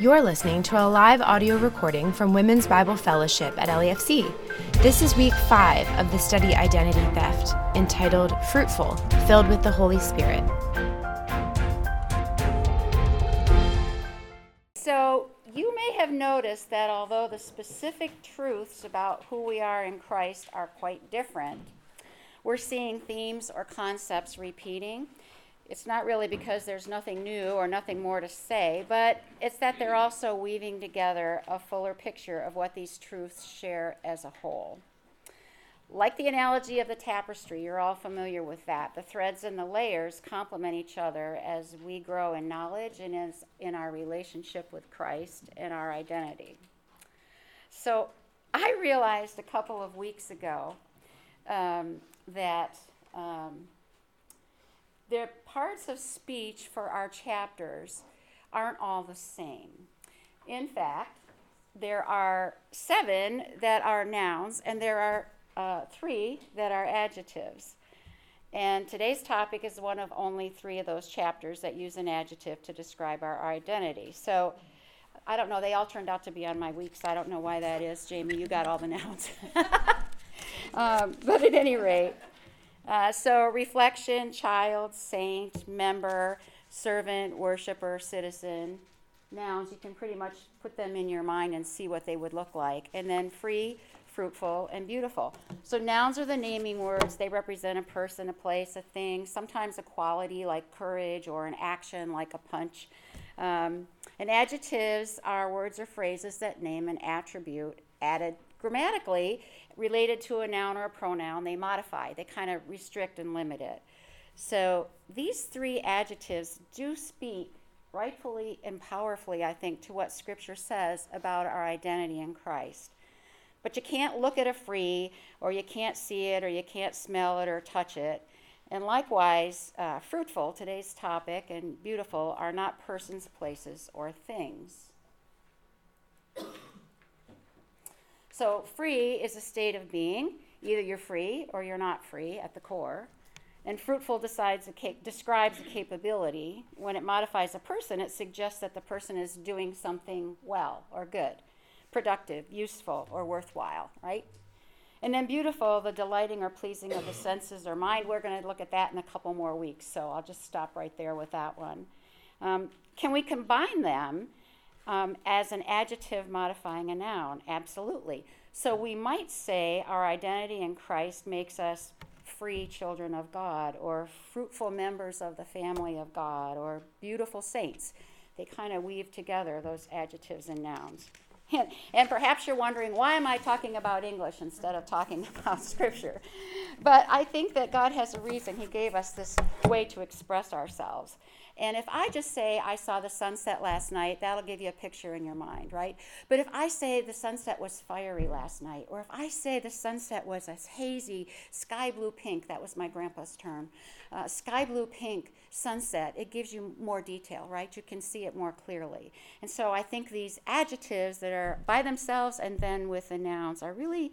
You're listening to a live audio recording from Women's Bible Fellowship at LAFC. This is week five of the study Identity Theft, entitled Fruitful, Filled with the Holy Spirit. So, you may have noticed that although the specific truths about who we are in Christ are quite different, we're seeing themes or concepts repeating it's not really because there's nothing new or nothing more to say, but it's that they're also weaving together a fuller picture of what these truths share as a whole. Like the analogy of the tapestry, you're all familiar with that. The threads and the layers complement each other as we grow in knowledge and as in our relationship with Christ and our identity. So I realized a couple of weeks ago um, that. Um, the parts of speech for our chapters aren't all the same. In fact, there are seven that are nouns, and there are uh, three that are adjectives. And today's topic is one of only three of those chapters that use an adjective to describe our identity. So I don't know, they all turned out to be on my weeks. I don't know why that is. Jamie, you got all the nouns. um, but at any rate, uh, so, reflection, child, saint, member, servant, worshiper, citizen, nouns, you can pretty much put them in your mind and see what they would look like. And then free, fruitful, and beautiful. So, nouns are the naming words. They represent a person, a place, a thing, sometimes a quality like courage or an action like a punch. Um, and adjectives are words or phrases that name an attribute added grammatically related to a noun or a pronoun, they modify, they kind of restrict and limit it. So these three adjectives do speak rightfully and powerfully, I think, to what Scripture says about our identity in Christ. But you can't look at a free, or you can't see it, or you can't smell it, or touch it. And likewise, uh, fruitful, today's topic, and beautiful are not persons, places, or things. So, free is a state of being. Either you're free or you're not free at the core. And fruitful decides a describes a capability. When it modifies a person, it suggests that the person is doing something well or good, productive, useful, or worthwhile, right? And then beautiful, the delighting or pleasing of the senses or mind. We're going to look at that in a couple more weeks, so I'll just stop right there with that one. Um, can we combine them um, as an adjective modifying a noun? Absolutely. So we might say our identity in Christ makes us free children of God, or fruitful members of the family of God, or beautiful saints. They kind of weave together those adjectives and nouns. And, and, perhaps you're wondering, why am I talking about English instead of talking about Scripture? But I think that God has a reason. He gave us this way to express ourselves. And if I just say I saw the sunset last night, that'll give you a picture in your mind, right? But if I say the sunset was fiery last night, or if I say the sunset was a hazy sky blue pink, that was my grandpa's term, uh, sky blue pink sunset, it gives you more detail, right? You can see it more clearly. And so I think these adjectives that are by themselves and then with the nouns are really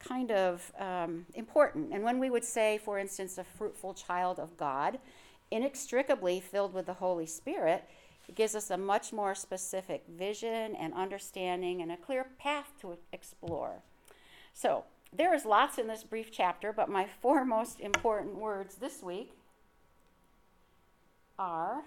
kind of um, important. And when we would say, for instance, a fruitful child of God, inextricably filled with the Holy Spirit, it gives us a much more specific vision and understanding and a clear path to explore. So, there is lots in this brief chapter, but my four most important words this week are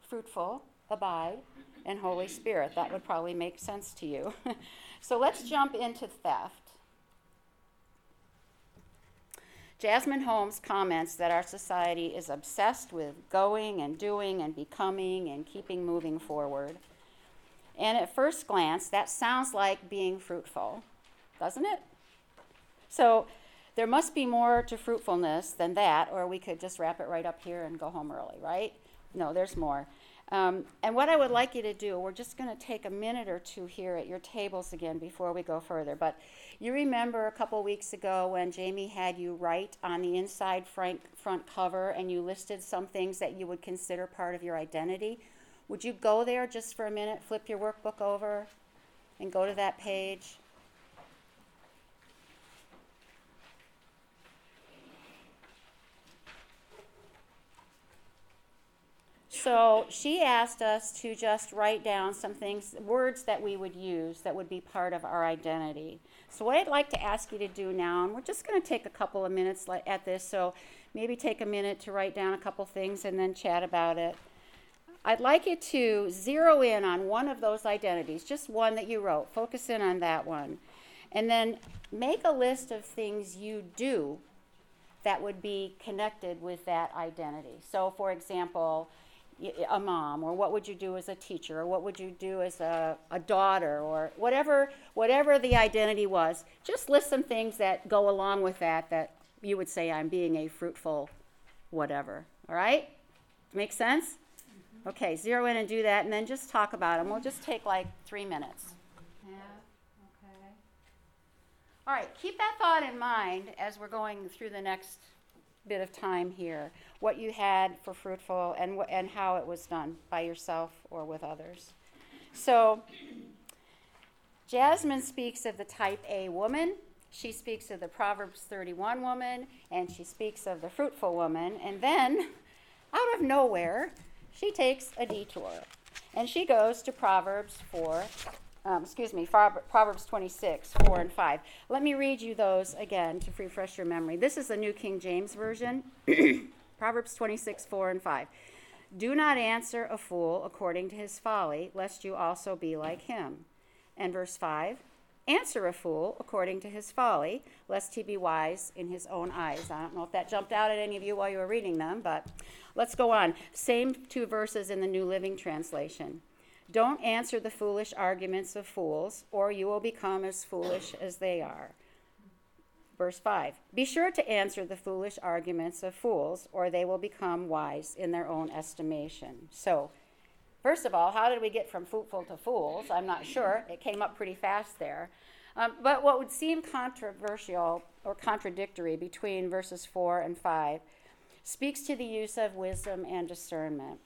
fruitful, abide, and Holy Spirit. That would probably make sense to you. so let's jump into theft. Jasmine Holmes comments that our society is obsessed with going and doing and becoming and keeping moving forward. And at first glance, that sounds like being fruitful, doesn't it? So there must be more to fruitfulness than that, or we could just wrap it right up here and go home early, right? No, there's more. Um, and what I would like you to do, we're just going to take a minute or two here at your tables again before we go further. But you remember a couple weeks ago when Jamie had you write on the inside front, front cover and you listed some things that you would consider part of your identity? Would you go there just for a minute, flip your workbook over, and go to that page? So she asked us to just write down some things, words that we would use that would be part of our identity. So, what I'd like to ask you to do now, and we're just going to take a couple of minutes at this, so maybe take a minute to write down a couple things and then chat about it. I'd like you to zero in on one of those identities, just one that you wrote. Focus in on that one. And then make a list of things you do that would be connected with that identity. So, for example, a mom, or what would you do as a teacher, or what would you do as a, a daughter, or whatever, whatever the identity was. Just list some things that go along with that that you would say, I'm being a fruitful whatever. All right? Make sense? Mm-hmm. Okay, zero in and do that, and then just talk about them. We'll just take like three minutes. Yeah, okay. All right, keep that thought in mind as we're going through the next bit of time here. What you had for fruitful and, wh- and how it was done by yourself or with others. So, Jasmine speaks of the type A woman. She speaks of the Proverbs 31 woman, and she speaks of the fruitful woman. And then, out of nowhere, she takes a detour and she goes to Proverbs 4, um, excuse me, Proverbs 26, 4 and 5. Let me read you those again to refresh your memory. This is the New King James Version, Proverbs 26, 4 and 5. Do not answer a fool according to his folly, lest you also be like him. And verse 5 Answer a fool according to his folly, lest he be wise in his own eyes. I don't know if that jumped out at any of you while you were reading them, but let's go on. Same two verses in the New Living Translation. Don't answer the foolish arguments of fools, or you will become as foolish as they are. Verse 5 Be sure to answer the foolish arguments of fools, or they will become wise in their own estimation. So, First of all, how did we get from fruitful to fools? I'm not sure. It came up pretty fast there. Um, but what would seem controversial or contradictory between verses 4 and 5 speaks to the use of wisdom and discernment.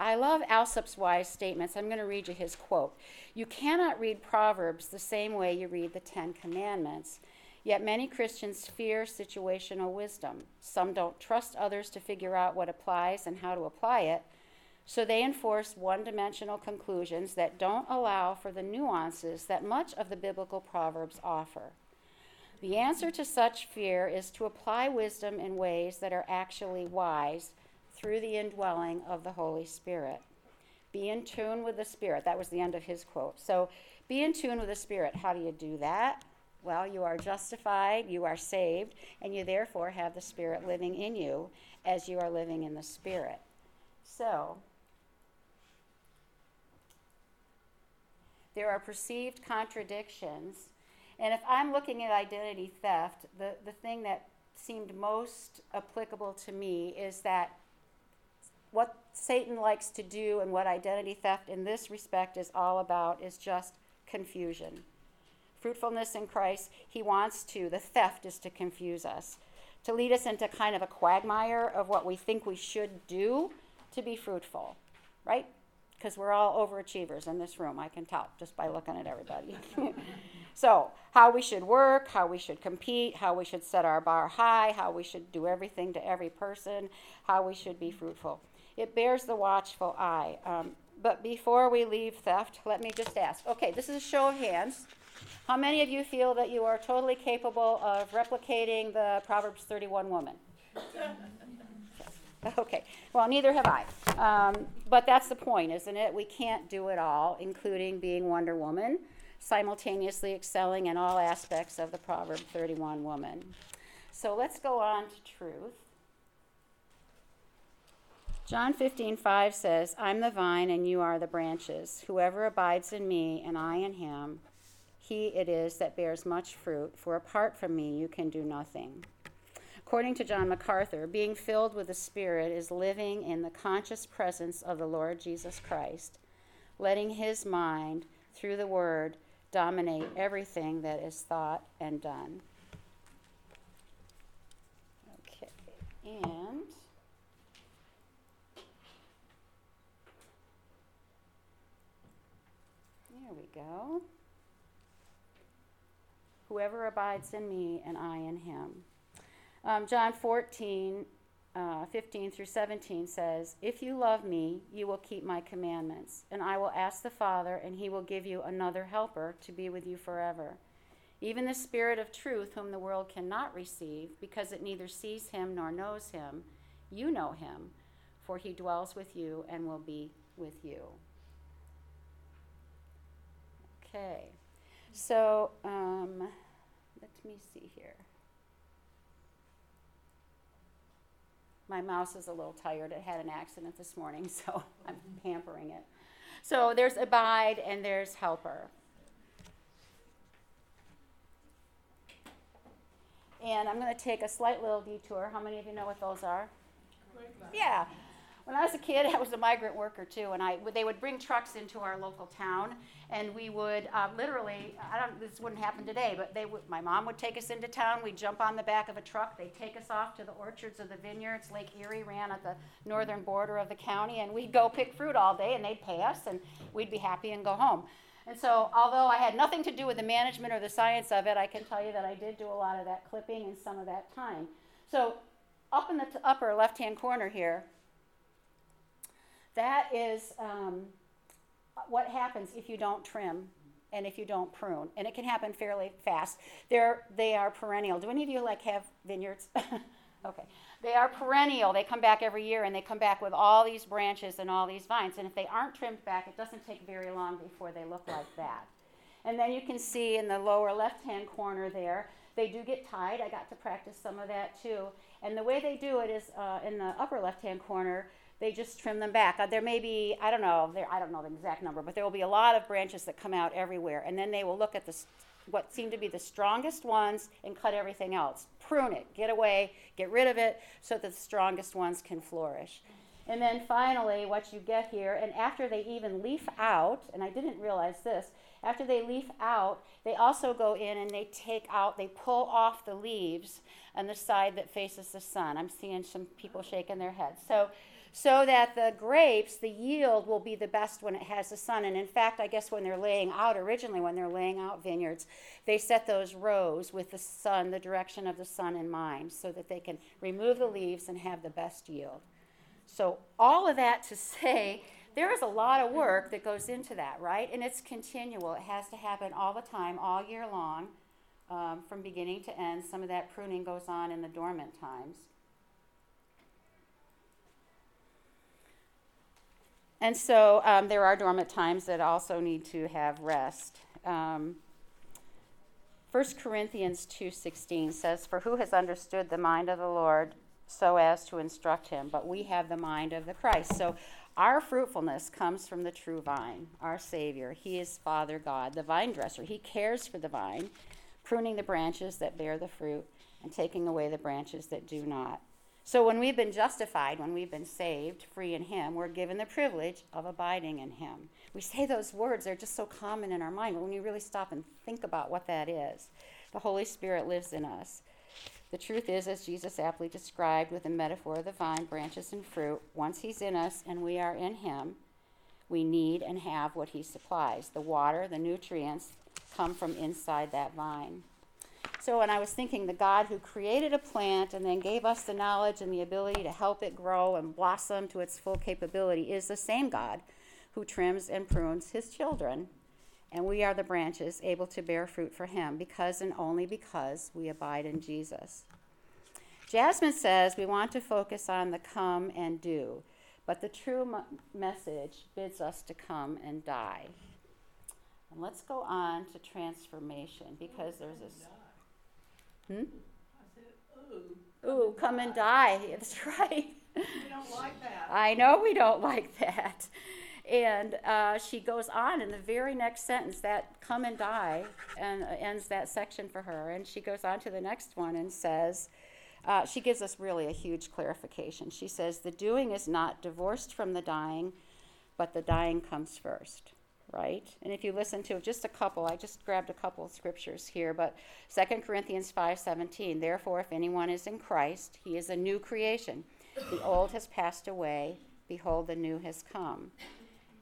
I love Alsup's wise statements. I'm going to read you his quote. You cannot read Proverbs the same way you read the Ten Commandments. Yet many Christians fear situational wisdom. Some don't trust others to figure out what applies and how to apply it. So they enforce one dimensional conclusions that don't allow for the nuances that much of the biblical Proverbs offer. The answer to such fear is to apply wisdom in ways that are actually wise through the indwelling of the Holy Spirit. Be in tune with the Spirit. That was the end of his quote. So, be in tune with the Spirit. How do you do that? Well, you are justified, you are saved, and you therefore have the Spirit living in you as you are living in the Spirit. So, there are perceived contradictions. And if I'm looking at identity theft, the, the thing that seemed most applicable to me is that what Satan likes to do and what identity theft in this respect is all about is just confusion. Fruitfulness in Christ, he wants to, the theft is to confuse us, to lead us into kind of a quagmire of what we think we should do to be fruitful, right? because we're all overachievers in this room. I can tell just by looking at everybody. so, how we should work, how we should compete, how we should set our bar high, how we should do everything to every person, how we should be fruitful. It bears the watchful eye. Um, but before we leave theft, let me just ask okay, this is a show of hands. How many of you feel that you are totally capable of replicating the Proverbs 31 woman? Okay, well, neither have I. Um, but that's the point, isn't it? We can't do it all, including being Wonder Woman, simultaneously excelling in all aspects of the Proverb 31 woman. So let's go on to truth. John 15, 5 says, I'm the vine and you are the branches. Whoever abides in me and I in him, he it is that bears much fruit, for apart from me you can do nothing. According to John MacArthur, being filled with the Spirit is living in the conscious presence of the Lord Jesus Christ, letting his mind, through the Word, dominate everything that is thought and done. Okay, and. There we go. Whoever abides in me and I in him. Um, John 14, uh, 15 through 17 says, If you love me, you will keep my commandments, and I will ask the Father, and he will give you another helper to be with you forever. Even the Spirit of truth, whom the world cannot receive, because it neither sees him nor knows him, you know him, for he dwells with you and will be with you. Okay, so um, let me see here. My mouse is a little tired. It had an accident this morning, so I'm pampering it. So there's abide and there's helper. And I'm going to take a slight little detour. How many of you know what those are? Yeah. When I was a kid, I was a migrant worker too, and I they would bring trucks into our local town, and we would uh, literally I don't this wouldn't happen today, but they would my mom would take us into town. We'd jump on the back of a truck. They'd take us off to the orchards of the vineyards. Lake Erie ran at the northern border of the county, and we'd go pick fruit all day, and they'd pay us, and we'd be happy and go home. And so, although I had nothing to do with the management or the science of it, I can tell you that I did do a lot of that clipping and some of that time. So, up in the t- upper left hand corner here, that is um, what happens if you don't trim and if you don't prune. And it can happen fairly fast. They're, they are perennial. Do any of you like have vineyards? okay. They are perennial. They come back every year and they come back with all these branches and all these vines. And if they aren't trimmed back, it doesn't take very long before they look like that. And then you can see in the lower left hand corner there, they do get tied. I got to practice some of that too. And the way they do it is uh, in the upper left hand corner, they just trim them back. Uh, there may be, I don't know, there, I don't know the exact number, but there will be a lot of branches that come out everywhere. And then they will look at the what seem to be the strongest ones and cut everything else. Prune it, get away, get rid of it so that the strongest ones can flourish. And then finally, what you get here, and after they even leaf out, and I didn't realize this, after they leaf out, they also go in and they take out, they pull off the leaves on the side that faces the sun. I'm seeing some people shaking their heads. So so that the grapes, the yield will be the best when it has the sun. And in fact, I guess when they're laying out, originally when they're laying out vineyards, they set those rows with the sun, the direction of the sun in mind, so that they can remove the leaves and have the best yield. So, all of that to say, there is a lot of work that goes into that, right? And it's continual. It has to happen all the time, all year long, um, from beginning to end. Some of that pruning goes on in the dormant times. And so um, there are dormant times that also need to have rest. Um, 1 Corinthians 2:16 says, "For who has understood the mind of the Lord so as to instruct him? But we have the mind of the Christ." So our fruitfulness comes from the true vine, our Savior. He is Father God, the vine dresser. He cares for the vine, pruning the branches that bear the fruit and taking away the branches that do not. So when we've been justified, when we've been saved, free in Him, we're given the privilege of abiding in Him. We say those words, they're just so common in our mind, but when you really stop and think about what that is, the Holy Spirit lives in us. The truth is, as Jesus aptly described with the metaphor of the vine, branches, and fruit, once He's in us and we are in Him, we need and have what He supplies. The water, the nutrients come from inside that vine. So when I was thinking, the God who created a plant and then gave us the knowledge and the ability to help it grow and blossom to its full capability is the same God who trims and prunes his children. And we are the branches able to bear fruit for him because and only because we abide in Jesus. Jasmine says we want to focus on the come and do, but the true message bids us to come and die. And let's go on to transformation because there's this. Hmm? I said, ooh. Ooh, come and die. That's right. We don't like that. I know we don't like that. And uh, she goes on in the very next sentence, that come and die, and uh, ends that section for her. And she goes on to the next one and says, uh, she gives us really a huge clarification. She says, the doing is not divorced from the dying, but the dying comes first right? And if you listen to just a couple, I just grabbed a couple of scriptures here, but 2 Corinthians 5:17, therefore if anyone is in Christ, he is a new creation. The old has passed away, behold the new has come.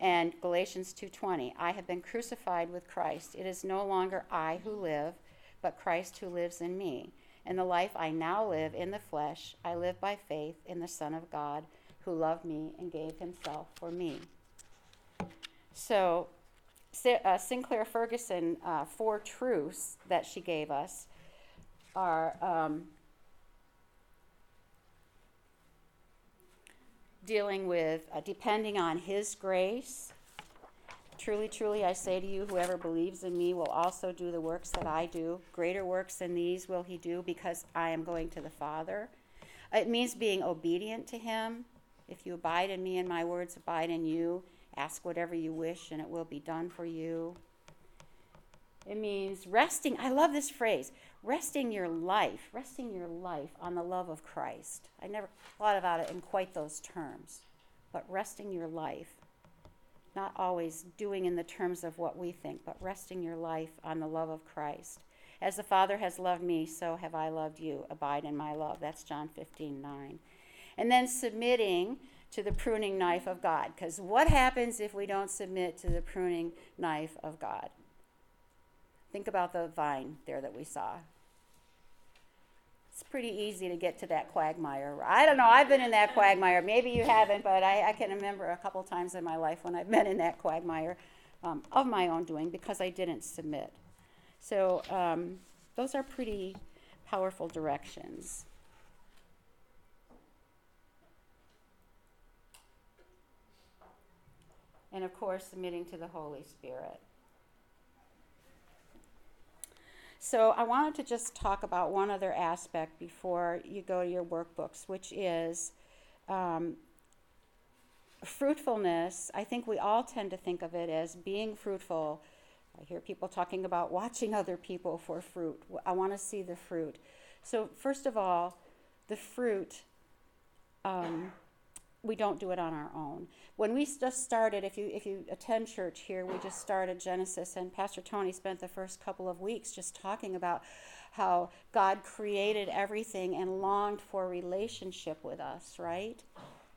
And Galatians 2:20, I have been crucified with Christ. It is no longer I who live, but Christ who lives in me. And the life I now live in the flesh, I live by faith in the Son of God who loved me and gave himself for me. So, uh, Sinclair Ferguson, uh, four truths that she gave us are um, dealing with uh, depending on His grace. Truly, truly, I say to you, whoever believes in me will also do the works that I do. Greater works than these will he do because I am going to the Father. It means being obedient to Him. If you abide in me and my words abide in you, ask whatever you wish and it will be done for you. It means resting. I love this phrase resting your life, resting your life on the love of Christ. I never thought about it in quite those terms, but resting your life. Not always doing in the terms of what we think, but resting your life on the love of Christ. As the Father has loved me, so have I loved you. Abide in my love. That's John 15, 9. And then submitting to the pruning knife of God. Because what happens if we don't submit to the pruning knife of God? Think about the vine there that we saw. It's pretty easy to get to that quagmire. I don't know, I've been in that quagmire. Maybe you haven't, but I, I can remember a couple times in my life when I've been in that quagmire um, of my own doing because I didn't submit. So, um, those are pretty powerful directions. And of course, submitting to the Holy Spirit. So I wanted to just talk about one other aspect before you go to your workbooks, which is um, fruitfulness. I think we all tend to think of it as being fruitful. I hear people talking about watching other people for fruit. I want to see the fruit. So, first of all, the fruit. Um, we don't do it on our own. When we just started, if you if you attend church here, we just started Genesis, and Pastor Tony spent the first couple of weeks just talking about how God created everything and longed for relationship with us, right?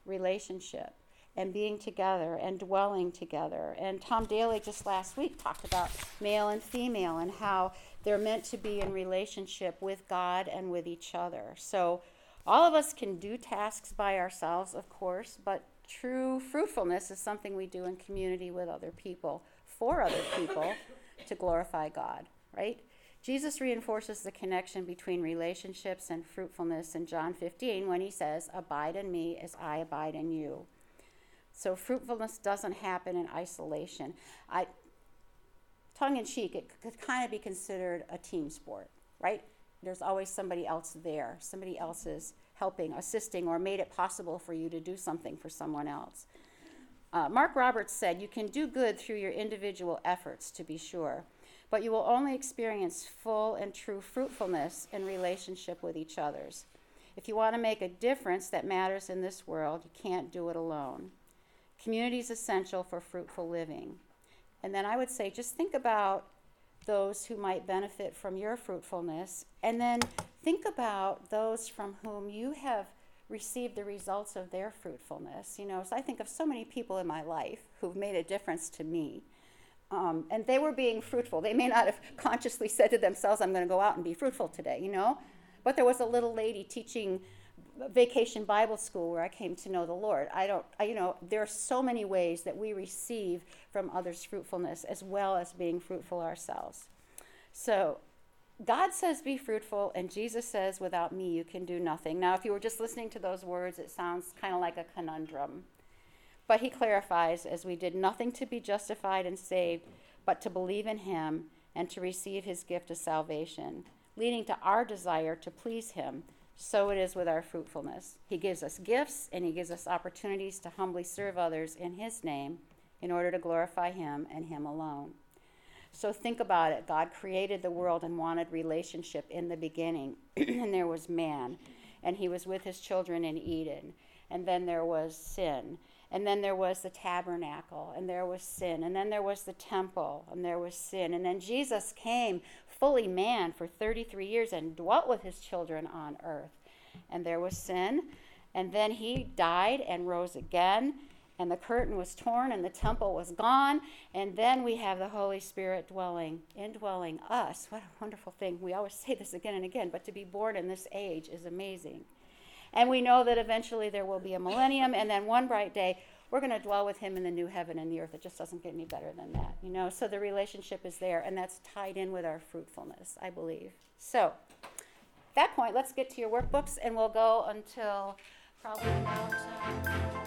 Relationship and being together and dwelling together. And Tom Daly just last week talked about male and female and how they're meant to be in relationship with God and with each other. So all of us can do tasks by ourselves, of course, but true fruitfulness is something we do in community with other people, for other people, to glorify God, right? Jesus reinforces the connection between relationships and fruitfulness in John 15 when he says, Abide in me as I abide in you. So fruitfulness doesn't happen in isolation. I, tongue in cheek, it could kind of be considered a team sport, right? There's always somebody else there. Somebody else is helping, assisting, or made it possible for you to do something for someone else. Uh, Mark Roberts said, You can do good through your individual efforts, to be sure, but you will only experience full and true fruitfulness in relationship with each others. If you want to make a difference that matters in this world, you can't do it alone. Community is essential for fruitful living. And then I would say, just think about those who might benefit from your fruitfulness, and then think about those from whom you have received the results of their fruitfulness. You know, so I think of so many people in my life who've made a difference to me. Um, and they were being fruitful. They may not have consciously said to themselves, I'm going to go out and be fruitful today, you know? But there was a little lady teaching vacation Bible school where I came to know the Lord. I don't, I, you know, there are so many ways that we receive from others' fruitfulness as well as being fruitful ourselves. So God says, be fruitful, and Jesus says, without me, you can do nothing. Now, if you were just listening to those words, it sounds kind of like a conundrum. But he clarifies, as we did nothing to be justified and saved, but to believe in him and to receive his gift of salvation, leading to our desire to please him so it is with our fruitfulness. He gives us gifts and He gives us opportunities to humbly serve others in His name in order to glorify Him and Him alone. So think about it. God created the world and wanted relationship in the beginning, and there was man, and He was with His children in Eden, and then there was sin. And then there was the tabernacle, and there was sin. And then there was the temple, and there was sin. And then Jesus came fully man for 33 years and dwelt with his children on earth. And there was sin. And then he died and rose again. and the curtain was torn and the temple was gone. And then we have the Holy Spirit dwelling, indwelling us. What a wonderful thing. We always say this again and again, but to be born in this age is amazing. And we know that eventually there will be a millennium, and then one bright day, we're going to dwell with him in the new heaven and the earth. It just doesn't get any better than that, you know? So the relationship is there, and that's tied in with our fruitfulness, I believe. So, at that point, let's get to your workbooks, and we'll go until probably about. Uh,